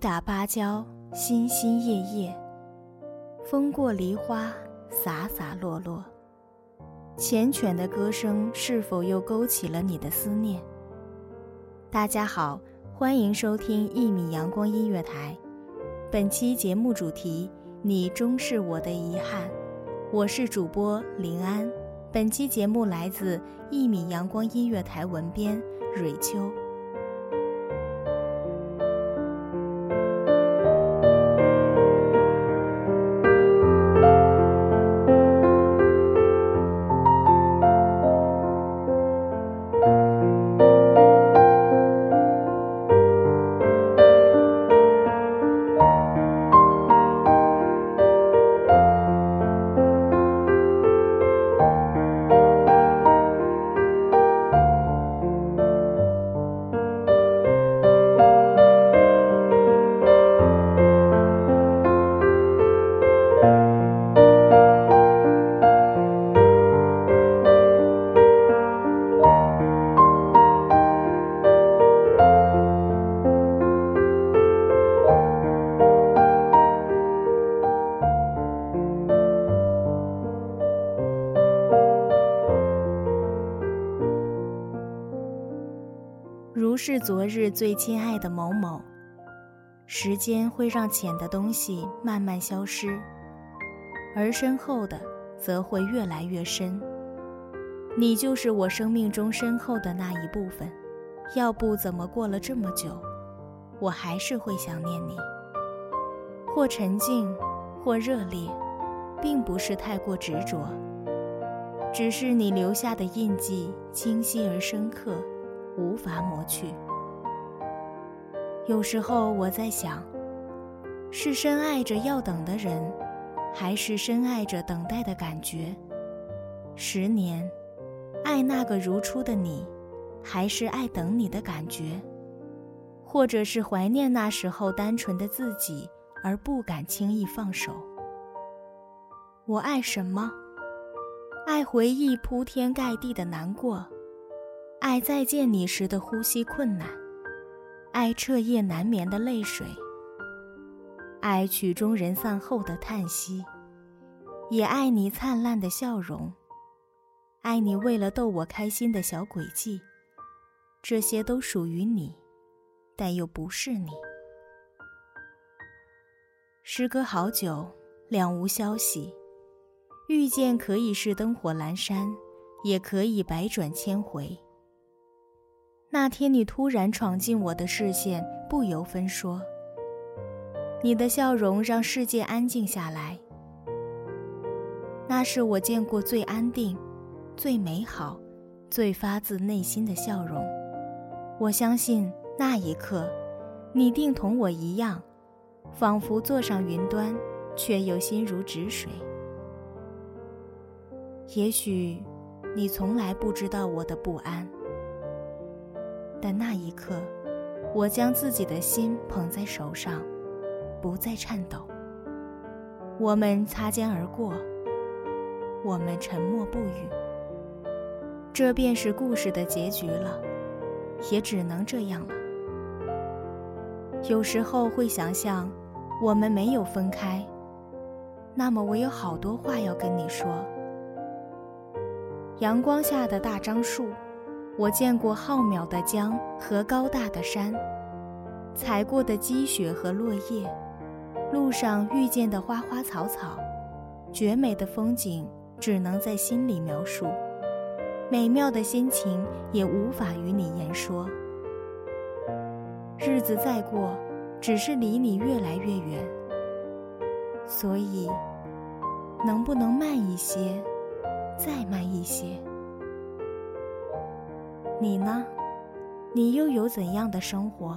打芭蕉，心心叶叶；风过梨花，洒洒落落。缱绻的歌声是否又勾起了你的思念？大家好，欢迎收听一米阳光音乐台。本期节目主题：你终是我的遗憾。我是主播林安。本期节目来自一米阳光音乐台文编蕊秋。是昨日最亲爱的某某，时间会让浅的东西慢慢消失，而深厚的则会越来越深。你就是我生命中深厚的那一部分，要不怎么过了这么久，我还是会想念你。或沉静，或热烈，并不是太过执着，只是你留下的印记清晰而深刻。无法抹去。有时候我在想，是深爱着要等的人，还是深爱着等待的感觉？十年，爱那个如初的你，还是爱等你的感觉？或者是怀念那时候单纯的自己，而不敢轻易放手？我爱什么？爱回忆铺天盖地的难过。爱再见你时的呼吸困难，爱彻夜难眠的泪水，爱曲终人散后的叹息，也爱你灿烂的笑容，爱你为了逗我开心的小诡计，这些都属于你，但又不是你。时隔好久，两无消息，遇见可以是灯火阑珊，也可以百转千回。那天你突然闯进我的视线，不由分说。你的笑容让世界安静下来。那是我见过最安定、最美好、最发自内心的笑容。我相信那一刻，你定同我一样，仿佛坐上云端，却又心如止水。也许，你从来不知道我的不安。但那一刻，我将自己的心捧在手上，不再颤抖。我们擦肩而过，我们沉默不语。这便是故事的结局了，也只能这样了。有时候会想象，我们没有分开，那么我有好多话要跟你说。阳光下的大樟树，我见过浩渺的江和高大的山，踩过的积雪和落叶，路上遇见的花花草草，绝美的风景只能在心里描述，美妙的心情也无法与你言说。日子再过，只是离你越来越远。所以，能不能慢一些，再慢一些？你呢？你又有怎样的生活？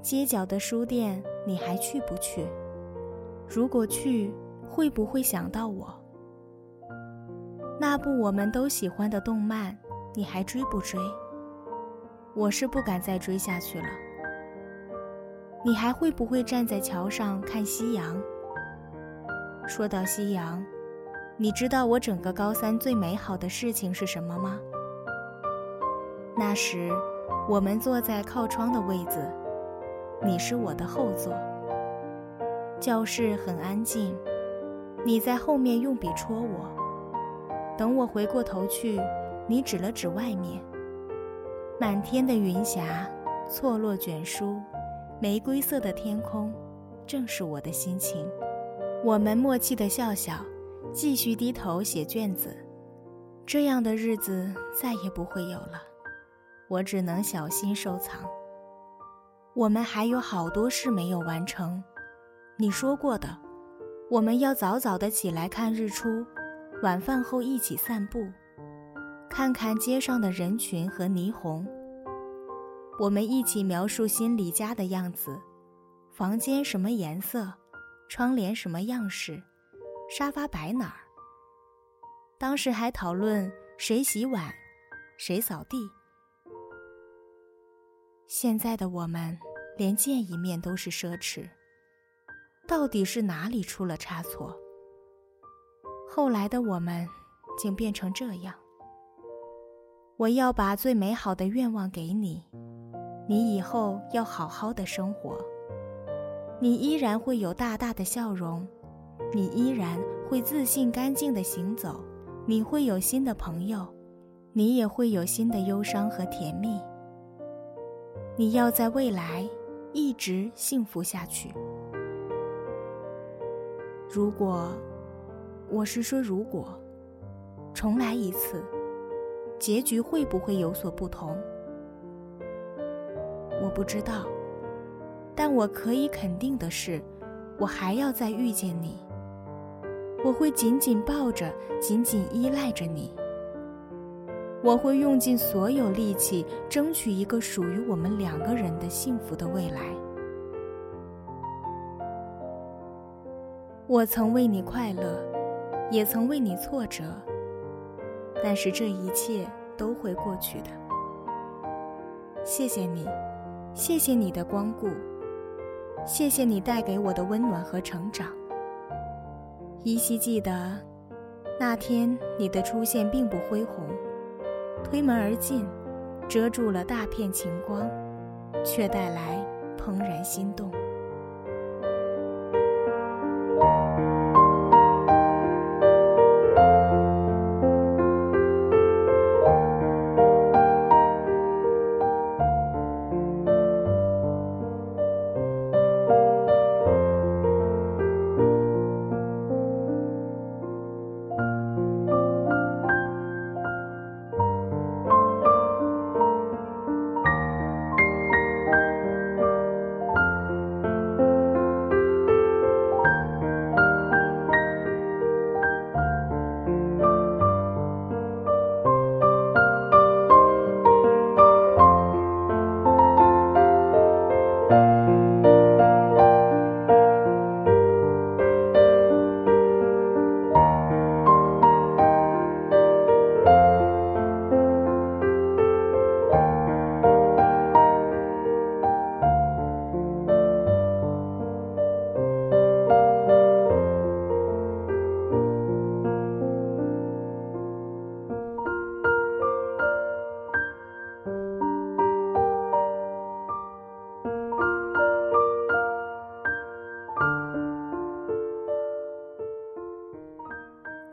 街角的书店，你还去不去？如果去，会不会想到我？那部我们都喜欢的动漫，你还追不追？我是不敢再追下去了。你还会不会站在桥上看夕阳？说到夕阳，你知道我整个高三最美好的事情是什么吗？那时，我们坐在靠窗的位子，你是我的后座。教室很安静，你在后面用笔戳我。等我回过头去，你指了指外面，满天的云霞，错落卷舒，玫瑰色的天空，正是我的心情。我们默契的笑笑，继续低头写卷子。这样的日子再也不会有了，我只能小心收藏。我们还有好多事没有完成。你说过的，我们要早早的起来看日出，晚饭后一起散步，看看街上的人群和霓虹。我们一起描述心里家的样子，房间什么颜色。窗帘什么样式，沙发摆哪儿？当时还讨论谁洗碗，谁扫地。现在的我们连见一面都是奢侈，到底是哪里出了差错？后来的我们竟变成这样。我要把最美好的愿望给你，你以后要好好的生活。你依然会有大大的笑容，你依然会自信干净的行走，你会有新的朋友，你也会有新的忧伤和甜蜜。你要在未来一直幸福下去。如果，我是说如果，重来一次，结局会不会有所不同？我不知道。但我可以肯定的是，我还要再遇见你。我会紧紧抱着，紧紧依赖着你。我会用尽所有力气，争取一个属于我们两个人的幸福的未来。我曾为你快乐，也曾为你挫折，但是这一切都会过去的。谢谢你，谢谢你的光顾。谢谢你带给我的温暖和成长。依稀记得，那天你的出现并不恢宏，推门而进，遮住了大片晴光，却带来怦然心动。